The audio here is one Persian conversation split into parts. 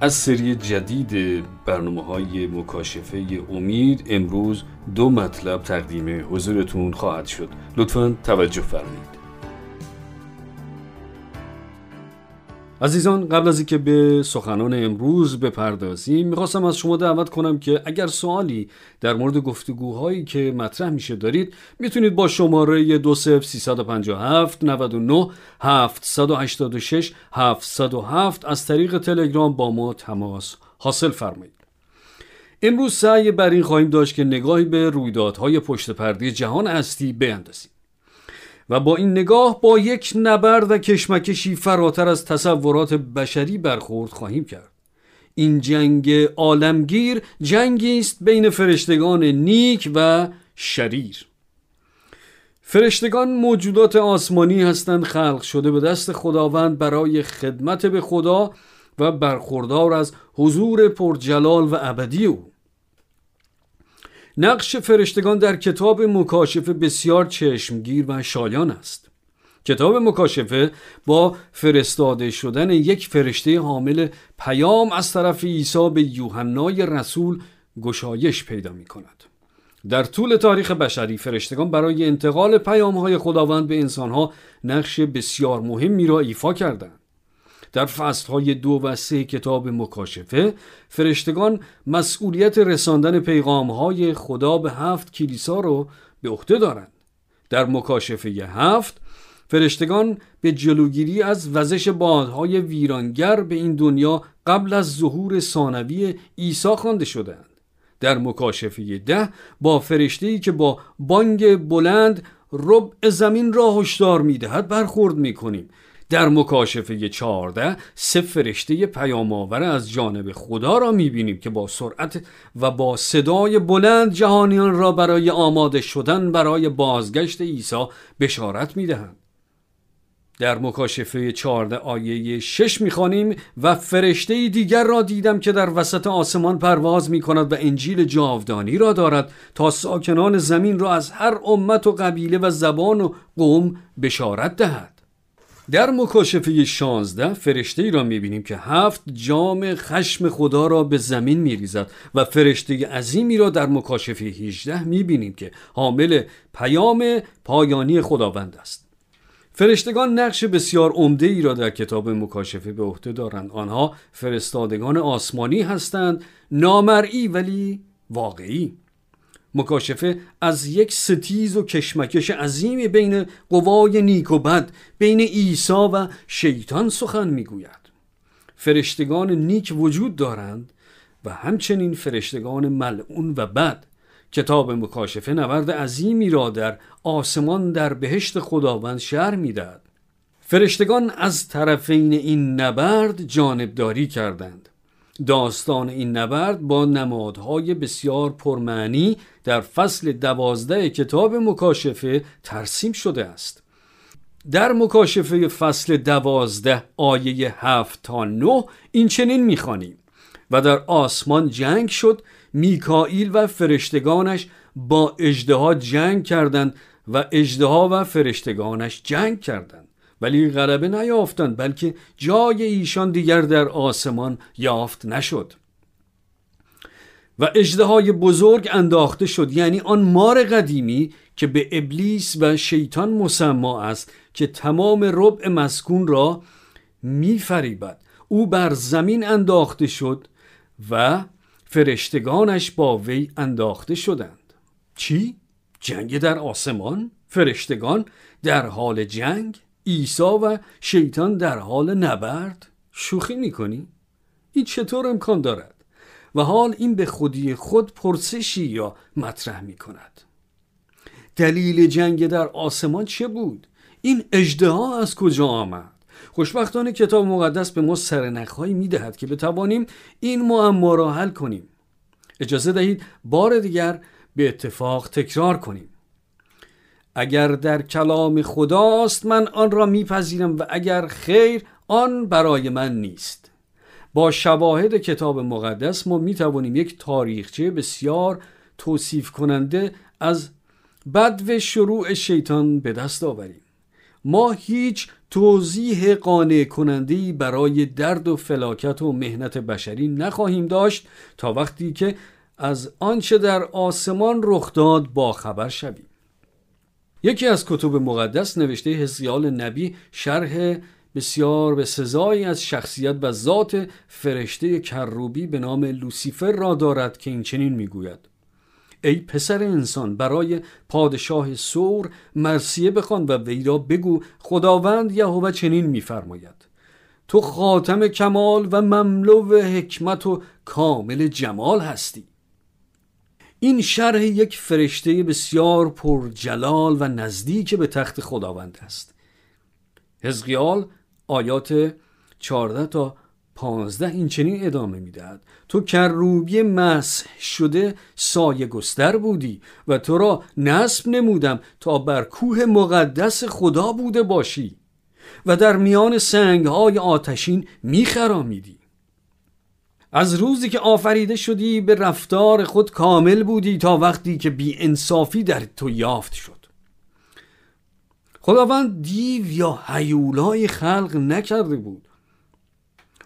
از سری جدید برنامه های مکاشفه امید امروز دو مطلب تقدیم حضورتون خواهد شد. لطفا توجه فرمایید. عزیزان قبل از اینکه به سخنان امروز بپردازیم می‌خواستم از شما دعوت کنم که اگر سوالی در مورد گفتگوهایی که مطرح میشه دارید می‌تونید با شماره 20357 99 786 707 از طریق تلگرام با ما تماس حاصل فرمایید. امروز سعی بر این خواهیم داشت که نگاهی به رویدادهای پشت پرده جهان هستی بیندازیم. و با این نگاه با یک نبرد و کشمکشی فراتر از تصورات بشری برخورد خواهیم کرد. این جنگ عالمگیر جنگی است بین فرشتگان نیک و شریر. فرشتگان موجودات آسمانی هستند خلق شده به دست خداوند برای خدمت به خدا و برخوردار از حضور پرجلال و ابدی او. نقش فرشتگان در کتاب مکاشفه بسیار چشمگیر و شایان است. کتاب مکاشفه با فرستاده شدن یک فرشته حامل پیام از طرف عیسی به یوحنای رسول گشایش پیدا می کند در طول تاریخ بشری فرشتگان برای انتقال پیام های خداوند به انسانها نقش بسیار مهمی را ایفا کردند. در های دو و سه کتاب مکاشفه فرشتگان مسئولیت رساندن های خدا به هفت کلیسا رو به عهده دارند. در مکاشفه هفت فرشتگان به جلوگیری از وزش بادهای ویرانگر به این دنیا قبل از ظهور ثانوی عیسی خوانده شدند در مکاشفه ده با فرشته که با بانگ بلند ربع زمین را هشدار می‌دهد برخورد می‌کنیم. در مکاشفه 14 سه فرشته پیام آور از جانب خدا را می‌بینیم که با سرعت و با صدای بلند جهانیان را برای آماده شدن برای بازگشت عیسی بشارت می‌دهند. در مکاشفه 14 آیه 6 می‌خوانیم و فرشته دیگر را دیدم که در وسط آسمان پرواز می کند و انجیل جاودانی را دارد تا ساکنان زمین را از هر امت و قبیله و زبان و قوم بشارت دهد. در مکاشفه 16 فرشته ای را می‌بینیم که هفت جام خشم خدا را به زمین میریزد و فرشته عظیمی را در مکاشفه 18 می‌بینیم که حامل پیام پایانی خداوند است. فرشتگان نقش بسیار عمده ای را در کتاب مکاشفه به عهده دارند. آنها فرستادگان آسمانی هستند نامرئی ولی واقعی. مکاشفه از یک ستیز و کشمکش عظیمی بین قوای نیک و بد بین عیسی و شیطان سخن می‌گوید. فرشتگان نیک وجود دارند و همچنین فرشتگان ملعون و بد. کتاب مکاشفه نورد عظیمی را در آسمان در بهشت خداوند شهر می‌دهد. فرشتگان از طرفین این نبرد جانبداری کردند. داستان این نبرد با نمادهای بسیار پرمعنی در فصل دوازده کتاب مکاشفه ترسیم شده است. در مکاشفه فصل دوازده آیه هفت تا نه این چنین می‌خوانیم. و در آسمان جنگ شد میکائیل و فرشتگانش با اجدها جنگ کردند و اجدها و فرشتگانش جنگ کردند. ولی غلبه نیافتند بلکه جای ایشان دیگر در آسمان یافت نشد و اجده بزرگ انداخته شد یعنی آن مار قدیمی که به ابلیس و شیطان مسما است که تمام ربع مسکون را میفریبد او بر زمین انداخته شد و فرشتگانش با وی انداخته شدند چی؟ جنگ در آسمان؟ فرشتگان در حال جنگ؟ عیسی و شیطان در حال نبرد شوخی می‌کنی؟ این چطور امکان دارد؟ و حال این به خودی خود پرسشی یا مطرح می کند دلیل جنگ در آسمان چه بود؟ این اجدها از کجا آمد؟ خوشبختانه کتاب مقدس به ما سرنخهایی می‌دهد که بتوانیم این معما را حل کنیم اجازه دهید بار دیگر به اتفاق تکرار کنیم اگر در کلام خداست من آن را میپذیرم و اگر خیر آن برای من نیست. با شواهد کتاب مقدس ما می‌توانیم یک تاریخچه بسیار توصیف کننده از بد و شروع شیطان به دست آوریم. ما هیچ توضیح قانع کننده برای درد و فلاکت و مهنت بشری نخواهیم داشت تا وقتی که از آنچه در آسمان رخ داد با خبر شویم. یکی از کتب مقدس نوشته حزیال نبی شرح بسیار به سزایی از شخصیت و ذات فرشته کروبی به نام لوسیفر را دارد که این چنین می‌گوید. ای پسر انسان برای پادشاه سور مرسیه بخوان و وی را بگو خداوند یهوه چنین میفرماید. تو خاتم کمال و مملو حکمت و کامل جمال هستی. این شرح یک فرشته بسیار پر جلال و نزدیک به تخت خداوند است. حزقیال آیات 14 تا 15 این چنین ادامه می‌دهد. تو کروبی مسح شده سایه گستر بودی و تو را نصب نمودم تا بر کوه مقدس خدا بوده باشی و در میان سنگ های آتشین میخرامیدی. از روزی که آفریده شدی به رفتار خود کامل بودی تا وقتی که بی انصافی در تو یافت شد. خداوند دیو یا حیولای خلق نکرده بود.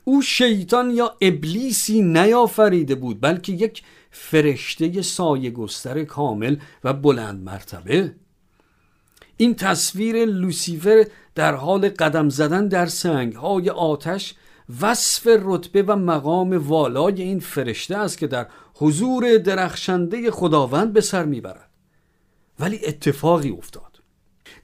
او شیطان یا ابلیسی نیافریده بود بلکه یک فرشته سایه گستر کامل و بلند مرتبه. این تصویر لوسیفر در حال قدم زدن در سنگ های آتش وصف رتبه و مقام والای این فرشته است که در حضور درخشنده خداوند به سر می‌برد. ولی اتفاقی افتاد.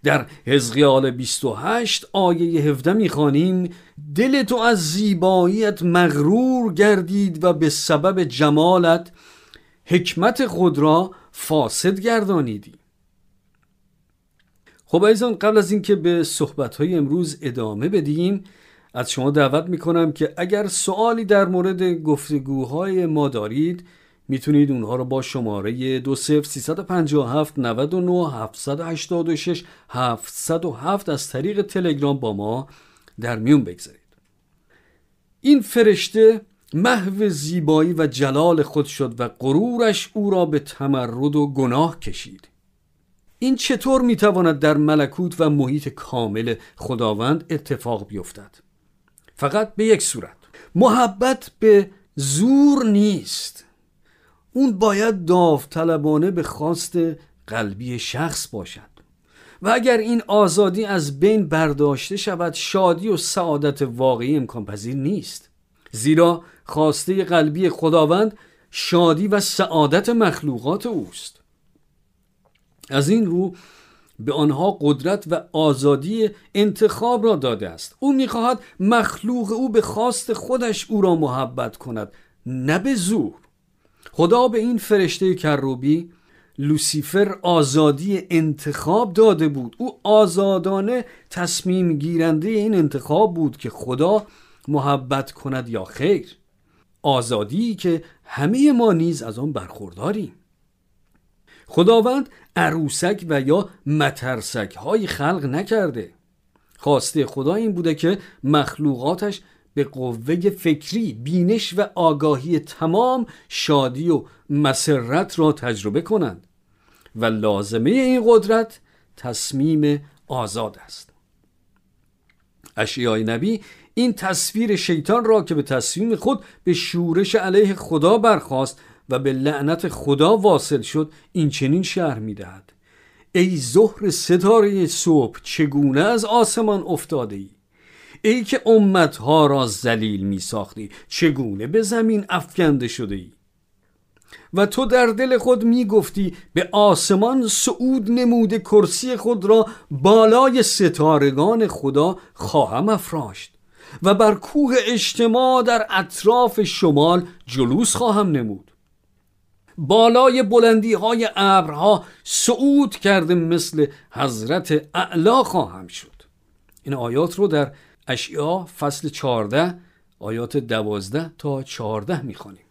در حزقیال 28 آیه 17 می‌خوانیم دل تو از زیباییت مغرور گردید و به سبب جمالت حکمت خود را فاسد گردانیدی. خب عزیزان قبل از اینکه به صحبت امروز ادامه بدیم از شما دعوت می‌کنم که اگر سوالی در مورد گفتگوهای ما دارید می‌تونید اونها رو با شماره 20357 99 786 707 از طریق تلگرام با ما در میون بگذارید. این فرشته محو زیبایی و جلال خود شد و غرورش او را به تمرد و گناه کشید. این چطور می‌تواند در ملکوت و محیط کامل خداوند اتفاق بیفتد؟ فقط به یک صورت. محبت به زور نیست. اون باید داوطلبانه به خواست قلبی شخص باشد. و اگر این آزادی از بین برداشته شود شادی و سعادت واقعی امکان پذیر نیست. زیرا خواسته قلبی خداوند شادی و سعادت مخلوقات اوست. از این رو به آنها قدرت و آزادی انتخاب را داده است. او می‌خواهد مخلوق او به خواست خودش او را محبت کند نه به زور. خدا به این فرشته کروبی لوسیفر آزادی انتخاب داده بود. او آزادانه تصمیم گیرنده این انتخاب بود که خدا محبت کند یا خیر. آزادی که همه ما نیز از آن برخورداریم. خداوند عروسک و یا مترسک های خلق نکرده. خواسته خدا این بوده که مخلوقاتش به قوه فکری بینش و آگاهی تمام شادی و مسرت را تجربه کنند و لازمه این قدرت تصمیم آزاد است. اشیای نبی این تصویر شیطان را که به تصمیم خود به شورش علیه خدا برخواست و به لعنت خدا واصل شد این چنین شهر می‌دهد. ای ظهر ستاره صبح چگونه از آسمان افتاده ای؟ ای که امتها را زلیل می ساختی چگونه به زمین افکنده شده ای؟ و تو در دل خود می گفتی به آسمان صعود نموده کرسی خود را بالای ستارگان خدا خواهم افراشت و بر کوه اجتماع در اطراف شمال جلوس خواهم نمود. بالای بلندی های ابرها صعود کرده مثل حضرت اعلا خواهم شد. این آیات رو در اشعیا فصل 14 آیات 12 تا 14 می‌خوانیم.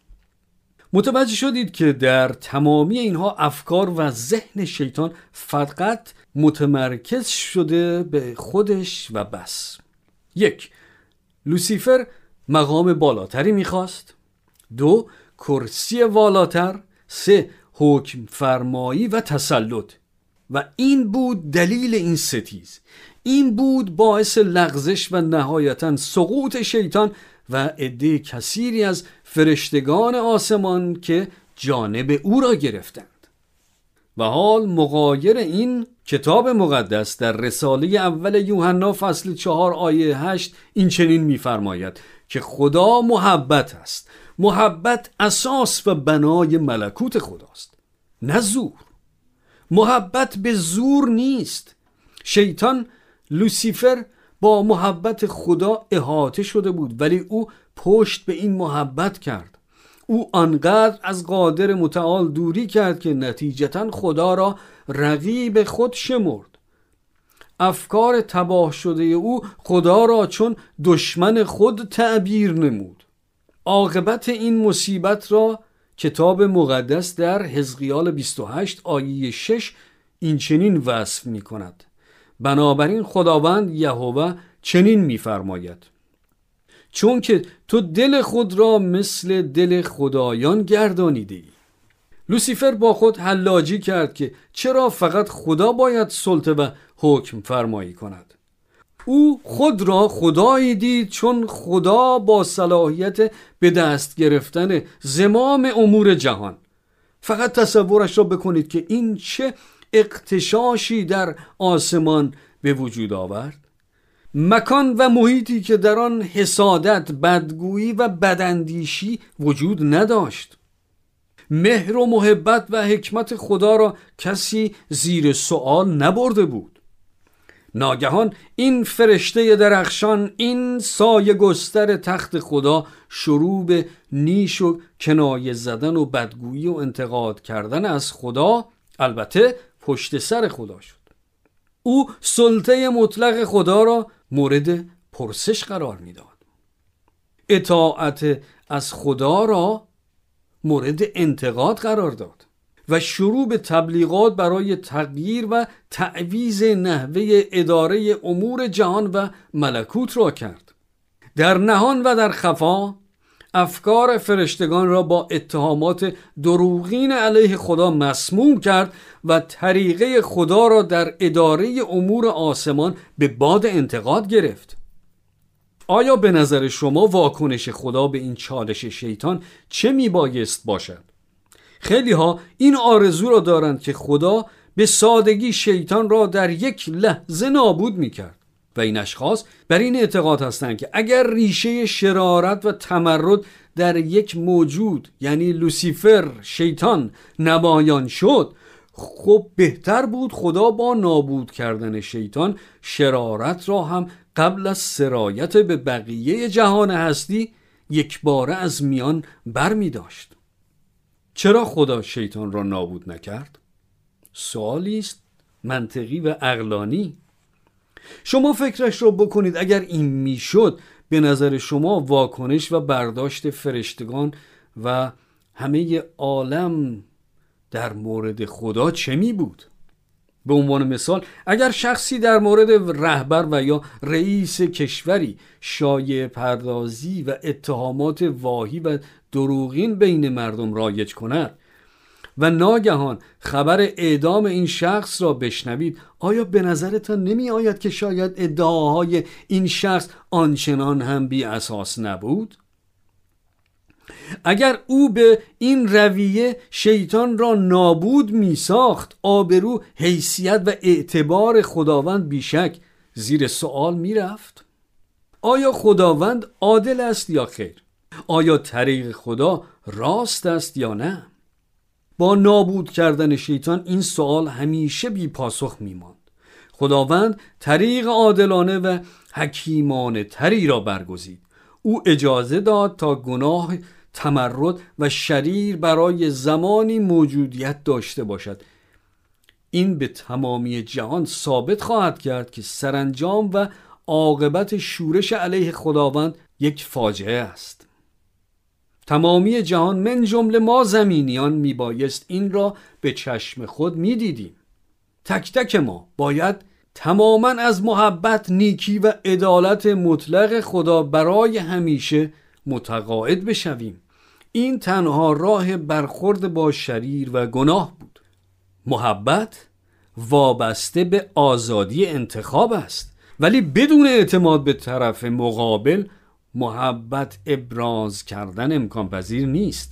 متوجه شدید که در تمامی اینها افکار و ذهن شیطان فقط متمرکز شده به خودش و بس. یک لوسیفر مقام بالاتری می‌خواست. دو کرسی والاتر. سه حکم فرمایی و تسلط. و این بود دلیل این ستیز این بود باعث لغزش و نهایتا سقوط شیطان و عده کثیری از فرشتگان آسمان که جانب او را گرفتند. و حال مقایر این کتاب مقدس در رساله اول یوحنا فصل چهار آیه هشت این چنین میفرماید که خدا محبت است. محبت اساس و بنای ملکوت خداست. نه زور. محبت به زور نیست. شیطان لوسیفر با محبت خدا احاطه شده بود ولی او پشت به این محبت کرد. او آنقدر از قادر متعال دوری کرد که نتیجتا خدا را رقیب خود شمرد. افکار تباه شده او خدا را چون دشمن خود تعبیر نمود. عاقبت این مصیبت را کتاب مقدس در حزقیال 28 آیه 6 این چنین وصف می کند بنابراین خداوند یهوه چنین میفرماید. چون که تو دل خود را مثل دل خدایان گردانیده ای لوسیفر با خود حلاجی کرد که چرا فقط خدا باید سلطه و حکم فرمایی کند. او خود را خدایی دید چون خدا با صلاحیت به دست گرفتن زمام امور جهان. فقط تصورش را بکنید که این چه اقتشاشی در آسمان به وجود آورد. مکان و محیطی که در آن حسادت بدگویی و بداندیشی وجود نداشت. مهر و محبت و حکمت خدا را کسی زیر سوال نبرده بود. ناگهان این فرشته درخشان این سایه گستر تخت خدا شروع به نیش و کنایه زدن و بدگویی و انتقاد کردن از خدا البته پشت سر خدا شد. او سلطه مطلق خدا را مورد پرسش قرار می‌داد. اطاعت از خدا را مورد انتقاد قرار داد و شروع به تبلیغات برای تغییر و تعویز نحوه اداره امور جهان و ملکوت را کرد. در نهان و در خفا افکار فرشتگان را با اتهامات دروغین علیه خدا مسموم کرد و طریقه خدا را در اداره امور آسمان به باد انتقاد گرفت آیا به نظر شما واکنش خدا به این چالش شیطان چه می بایست باشد؟ خیلی ها این آرزو را دارند که خدا به سادگی شیطان را در یک لحظه نابود می کرد و این اشخاص بر این اعتقاد هستند که اگر ریشه شرارت و تمرد در یک موجود یعنی لوسیفر شیطان نمایان شد خب بهتر بود خدا با نابود کردن شیطان شرارت را هم قبل از سرایت به بقیه جهان هستی یک باره از میان بر می داشت چرا خدا شیطان را نابود نکرد؟ سوالی است منطقی و اقلانی شما فکرش را بکنید اگر این می‌شد به نظر شما واکنش و برداشت فرشتگان و همه عالم در مورد خدا چه می بود؟ به عنوان مثال اگر شخصی در مورد رهبر و یا رئیس کشوری شایع پردازی و اتهامات واهی و دروغین بین مردم رایج کند و ناگهان خبر اعدام این شخص را بشنوید آیا به نظرتان نمی آید که شاید ادعاهای این شخص آنچنان هم بی اساس نبود؟ اگر او به این رویه شیطان را نابود می ساخت آبرو حیثیت و اعتبار خداوند بیشک زیر سوال می رفت؟ آیا خداوند عادل است یا خیر؟ آیا طریق خدا راست است یا نه؟ با نابود کردن شیطان این سوال همیشه بی پاسخ می ماند. خداوند طریق عادلانه و حکیمانه تری را برگزید. او اجازه داد تا گناه تمرد و شریر برای زمانی موجودیت داشته باشد. این به تمامی جهان ثابت خواهد کرد که سرانجام و عاقبت شورش علیه خداوند یک فاجعه است. تمامی جهان من جمله ما زمینیان میبایست این را به چشم خود می‌دیدیم. تک تک ما باید تماما از محبت نیکی و عدالت مطلق خدا برای همیشه متقاعد بشویم. این تنها راه برخورد با شریر و گناه بود. محبت وابسته به آزادی انتخاب است. ولی بدون اعتماد به طرف مقابل محبت ابراز کردن امکان پذیر نیست.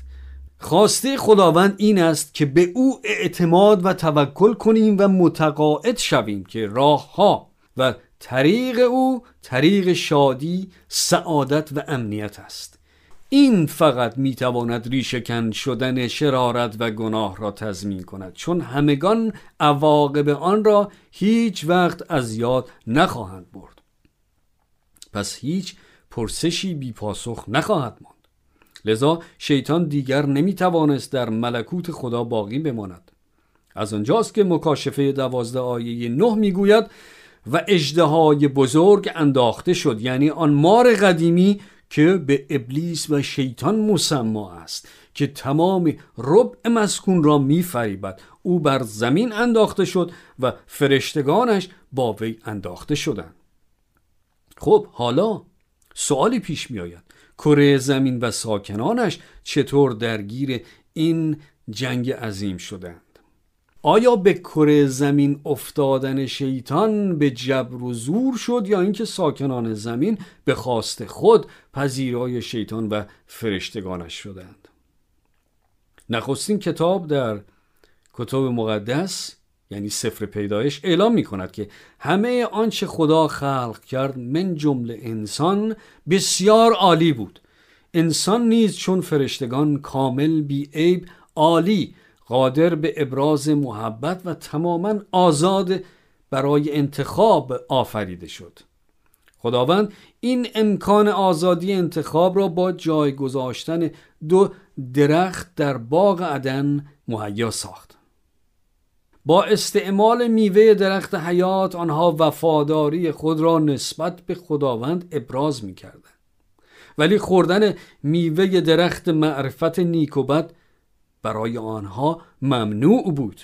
خواسته خداوند این است که به او اعتماد و توکل کنیم و متقاعد شویم که راه ها و طریق او طریق شادی، سعادت و امنیت است. این فقط می‌تواند ریشهکن شدن شرارت و گناه را تضمین کند چون همگان عواقب آن را هیچ وقت از یاد نخواهند برد. پس هیچ پرسشی بی پاسخ نخواهد ماند. لذا شیطان دیگر نمی‌توانست در ملکوت خدا باقی بماند. از آنجاست که مکاشفه دوازده آیه نه می‌گوید و اجدهای بزرگ انداخته شد. یعنی آن مار قدیمی که به ابلیس و شیطان مسما است که تمام ربع مسکون را میفریبد. او بر زمین انداخته شد و فرشتگانش با وی انداخته شدند. خب حالا سوالی پیش می آید کره زمین و ساکنانش چطور درگیر این جنگ عظیم شدند؟ آیا به کره زمین افتادن شیطان به جبر و زور شد یا اینکه ساکنان زمین به خواست خود پذیرای شیطان و فرشتگانش شدند؟ نخستین کتاب در کتاب مقدس یعنی سفر پیدایش اعلام می کند که همه آنچه خدا خلق کرد من جمله انسان بسیار عالی بود. انسان نیز چون فرشتگان کامل بی عیب عالی قادر به ابراز محبت و تماما آزاد برای انتخاب آفریده شد. خداوند این امکان آزادی انتخاب را با جای گذاشتن دو درخت در باغ عدن مهیا ساخت. با استعمال میوه درخت حیات آنها وفاداری خود را نسبت به خداوند ابراز می کردن. ولی خوردن میوه درخت معرفت نیک و بد برای آنها ممنوع بود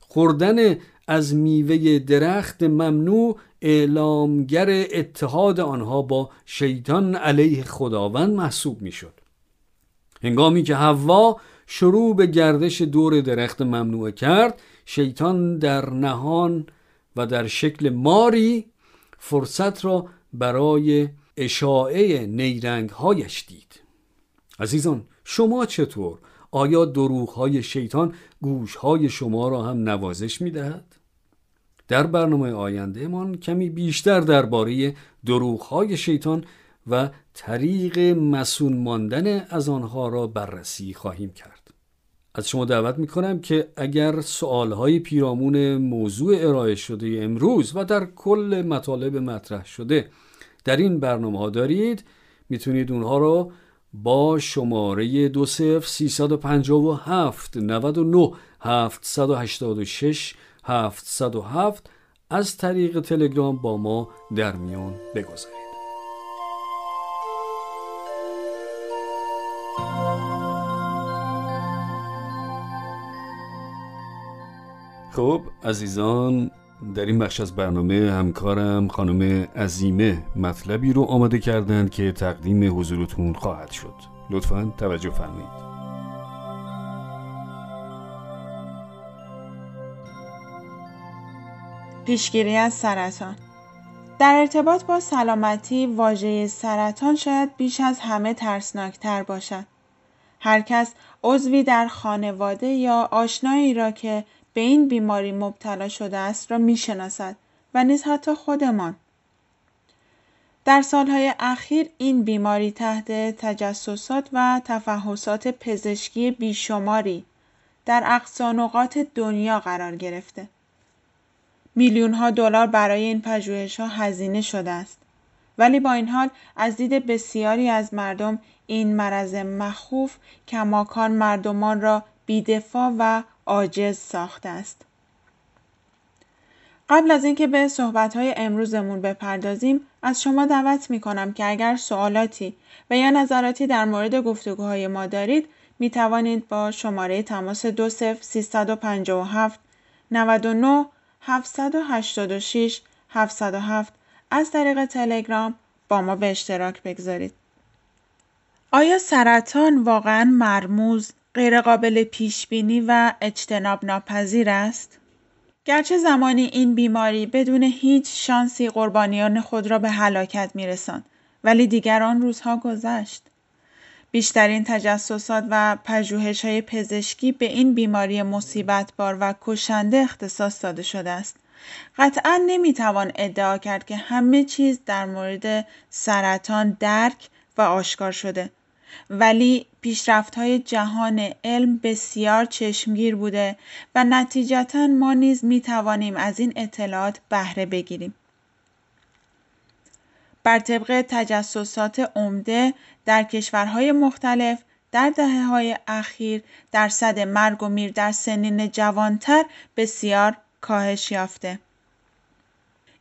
خوردن از میوه درخت ممنوع اعلامگر اتحاد آنها با شیطان علیه خداوند محسوب می‌شد هنگامی که حوا شروع به گردش دور درخت ممنوع کرد. شیطان در نهان و در شکل ماری فرصت را برای اشاعه نیرنگ هایش دید. عزیزان شما چطور؟ آیا دروغ های شیطان گوش های شما را هم نوازش می دهد؟ در برنامه آینده من کمی بیشتر درباره دروغ های شیطان و طریق مسون ماندن از آنها را بررسی خواهیم کرد. از شما دعوت می کنم که اگر سوال های پیرامون موضوع ارائه شده امروز و در کل مطالب مطرح شده در این برنامه ها دارید می‌تونید اونها رو با شماره دو صفر سیصد و پنجاه و هفت نود و نه هفتصد و هشتاد و شش هفتصد و هفت از طریق تلگرام با ما در میان بگذارید. خب عزیزان در این بخش از برنامه همکارم خانم عزیمه مطلبی رو آماده کردند که تقدیم حضورتون خواهد شد. لطفا توجه فرمایید. پیشگیری از سرطان. در ارتباط با سلامتی واژه سرطان شاید بیش از همه ترسناکتر باشد. هر کس عضوی در خانواده یا آشنایی را که به این بیماری مبتلا شده است را می شناسد و نیز حتی خودمان. در سالهای اخیر این بیماری تحت تجسسات و تفحصات پزشکی بیشماری در اقصانقات دنیا قرار گرفته. میلیون ها دلار برای این پژوهش ها هزینه شده است. ولی با این حال از دید بسیاری از مردم این مرض مخوف کماکان مردمان را بیدفاع و عاجز ساخته است. قبل از اینکه به صحبت‌های امروزمون بپردازیم از شما دعوت می‌کنم که اگر سوالاتی و یا نظراتی در مورد گفتگوهای ما دارید می توانید با شماره تماس 20357 99 786 707 از طریق تلگرام با ما به اشتراک بگذارید. آیا سرطان واقعا مرموز، غیرقابل پیش بینی و اجتناب ناپذیر است؟ گرچه زمانی این بیماری بدون هیچ شانسی قربانیان خود را به هلاکت میرساند ولی دیگر آن روزها گذشت. بیشترین تجسسات و های پزشکی به این بیماری مصیبتبار و کشنده اختصاص داده شده است. قطعا نمی‌توان ادعا کرد که همه چیز در مورد سرطان درک و آشکار شده ولی پیشرفت های جهان علم بسیار چشمگیر بوده و نتیجتا ما نیز می توانیم از این اطلاعات بهره بگیریم. بر طبق تجسسات عمده در کشورهای مختلف در دهه های اخیر درصد مرگ و میر در سنین جوانتر بسیار کاهش یافته.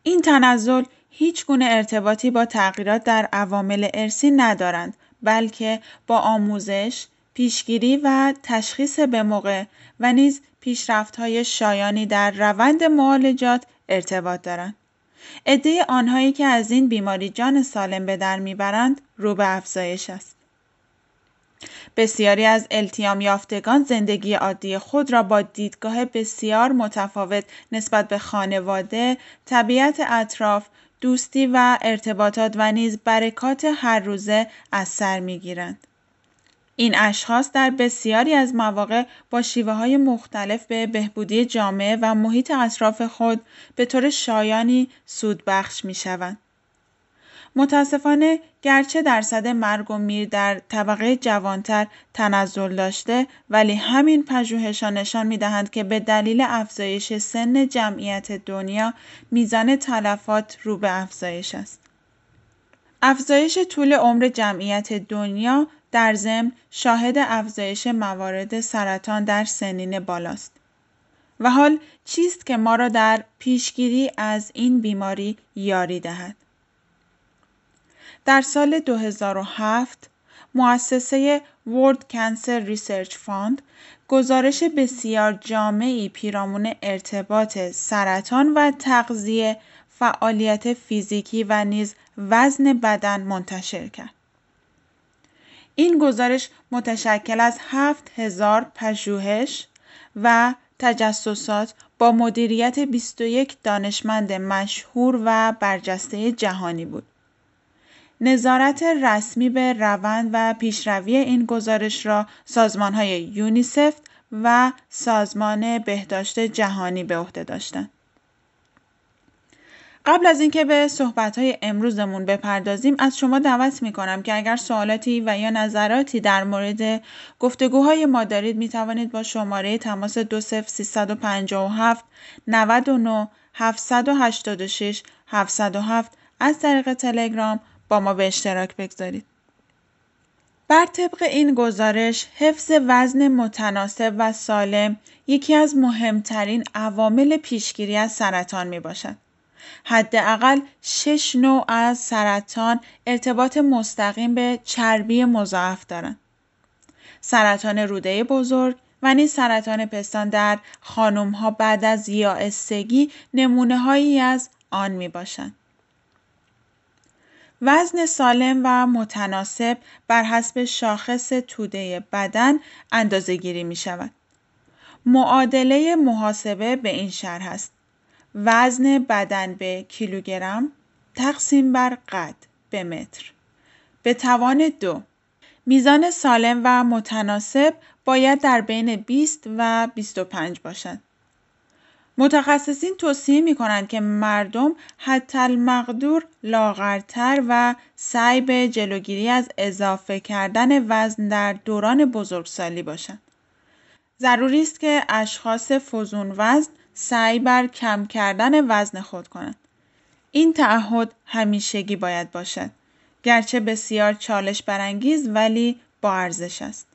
این تنزل هیچ گونه ارتباطی با تغییرات در عوامل ارسی ندارند بلکه با آموزش، پیشگیری و تشخیص به موقع و نیز های شایانی در روند معالجات ارتباط دارند. عده آنهایی که از این بیماری جان سالم به در می‌برند رو به افزایش است. بسیاری از التیام یافتگان زندگی عادی خود را با دیدگاه بسیار متفاوت نسبت به خانواده، طبیعت اطراف، دوستی و ارتباطات و نیز برکات هر روزه از سر می‌گیرند. این اشخاص در بسیاری از مواقع با شیوه های مختلف به بهبودی جامعه و محیط اطراف خود به طور شایانی سودبخش می شوند. متاسفانه گرچه درصد مرگ و میر در طبقه جوانتر تنزل داشته ولی همین پژوهش‌ها نشان می‌دهند که به دلیل افزایش سن جمعیت دنیا میزان تلفات رو به افزایش است. افزایش طول عمر جمعیت دنیا در ضمن شاهد افزایش موارد سرطان در سنین بالاست. و حال چیست که ما را در پیشگیری از این بیماری یاری دهد؟ در سال 2007 مؤسسه World Cancer Research Fund گزارش بسیار جامعی پیرامون ارتباط سرطان و تغذیه، فعالیت فیزیکی و نیز وزن بدن منتشر کرد. این گزارش متشکل از 7000 پژوهش و تجسسات با مدیریت 21 دانشمند مشهور و برجسته جهانی بود. نظارت رسمی به روند و پیشروی این گزارش را های یونیسف و سازمان بهداشت جهانی به عهده داشتند. قبل از اینکه به های امروزمون بپردازیم از شما دعوت می کنم که اگر سوالاتی و یا نظراتی در مورد گفتگوهای ما دارید می توانید با شماره تماس 20357 99 786 707 از طریق تلگرام با ما به اشتراک بگذارید. بر طبق این گزارش حفظ وزن متناسب و سالم یکی از مهمترین عوامل پیشگیری از سرطان می باشد. حداقل شش نوع از سرطان ارتباط مستقیم به چربی مضاعف دارند. سرطان روده بزرگ و نیز سرطان پستان در خانم ها بعد از یائسگی نمونه هایی از آن می باشند. وزن سالم و متناسب بر حسب شاخص توده بدن گیری می شود. معادله محاسبه به این شرح است. وزن بدن به کیلوگرم تقسیم بر قد به متر به توان دو میزان سالم و متناسب باید در بین 20 و 25 باشد. متخصصین توصیه می کنند که مردم حتی المقدور لاغرتر و سعی به جلوگیری از اضافه کردن وزن در دوران بزرگسالی باشند. ضروری است که اشخاص فزون وزن سعی بر کم کردن وزن خود کنند. این تعهد همیشگی باید باشد. گرچه بسیار چالش برانگیز ولی با ارزش است.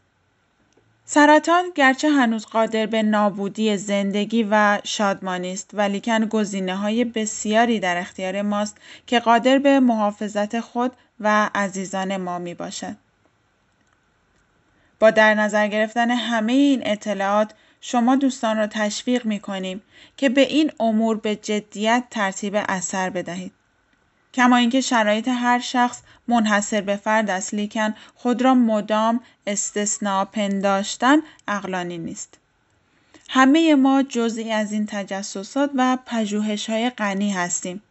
سرطان گرچه هنوز قادر به نابودی زندگی و شادمانی است ولیکن گزینه های بسیاری در اختیار ماست که قادر به محافظت خود و عزیزان ما می باشد. با در نظر گرفتن همه این اطلاعات شما دوستان را تشویق می کنیم که به این امور به جدیت ترتیب اثر بدهید. کما اینکه شرایط هر شخص منحصر به فرد است لیکن خود را مدام استثناء پنداشتن اقلانی نیست. همه ما جزئی از این تجسسات و پژوهش های غنی هستیم.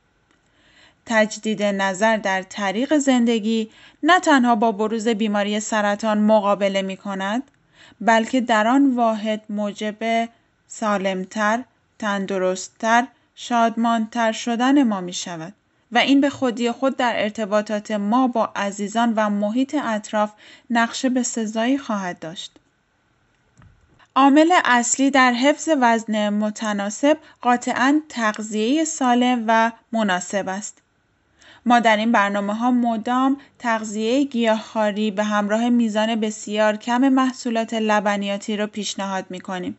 تجدید نظر در طریق زندگی نه تنها با بروز بیماری سرطان مقابله می کند بلکه در آن واحد موجب سالمتر، تندرستتر، شادمانتر شدن ما می شود. و این به خودی خود در ارتباطات ما با عزیزان و محیط اطراف نقشه به سزایی خواهد داشت. عامل اصلی در حفظ وزن متناسب قاطعا تغذیه سالم و مناسب است. ما در این برنامه ها مدام تغذیه گیاهخواری به همراه میزان بسیار کم محصولات لبنیاتی را پیشنهاد می کنیم.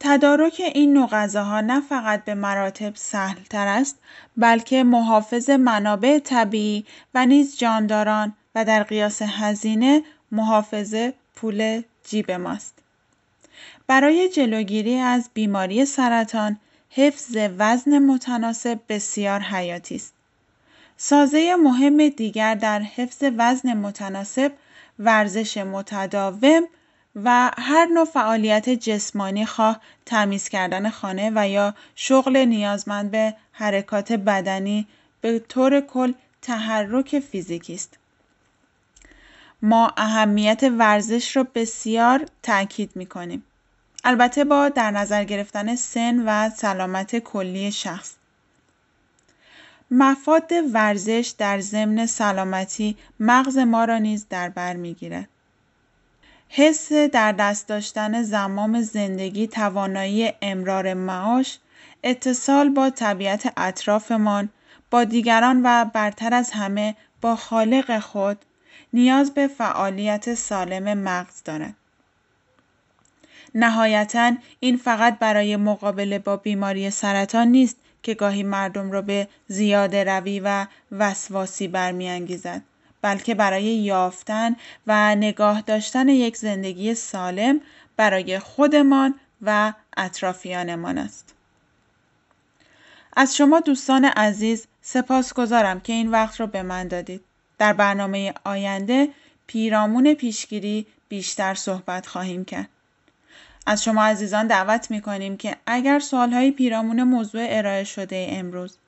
تدارک این نوع غذاها نه فقط به مراتب تر است بلکه محافظ منابع طبیعی و نیز جانداران و در قیاس هزینه محافظ پول جیب ماست. برای جلوگیری از بیماری سرطان حفظ وزن متناسب بسیار حیاتی است. سازه مهم دیگر در حفظ وزن متناسب ورزش متداوم و هر نوع فعالیت جسمانی خواه تمیز کردن خانه و یا شغل نیازمند به حرکات بدنی به طور کل تحرک فیزیکی است. ما اهمیت ورزش را بسیار تاکید می کنیم. البته با در نظر گرفتن سن و سلامت کلی شخص. مفاد ورزش در ضمن سلامتی مغز ما را نیز در بر می‌گیرد حس در دست داشتن زمام زندگی توانایی امرار معاش اتصال با طبیعت اطرافمان با دیگران و برتر از همه با خالق خود نیاز به فعالیت سالم مغز دارد. نهایتا این فقط برای مقابله با بیماری سرطان نیست که گاهی مردم را به زیاده روی و وسواسی برمیانگیزد. بلکه برای یافتن و نگاه داشتن یک زندگی سالم برای خودمان و اطرافیانمان است. از شما دوستان عزیز سپاس گذارم که این وقت را به من دادید. در برنامه آینده پیرامون پیشگیری بیشتر صحبت خواهیم کرد. از شما عزیزان دعوت می کنیم که اگر سوالهای پیرامون موضوع ارائه شده امروز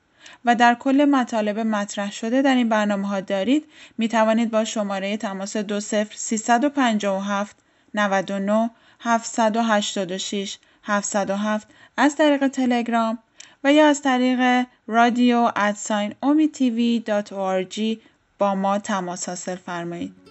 و در کل مطالب مطرح شده در این برنامه ها دارید می توانید با شماره تماس 20 357 99 786 707 از طریق تلگرام و یا از طریق رادیو ادساین اومی تیوی با ما تماس حاصل فرمایید.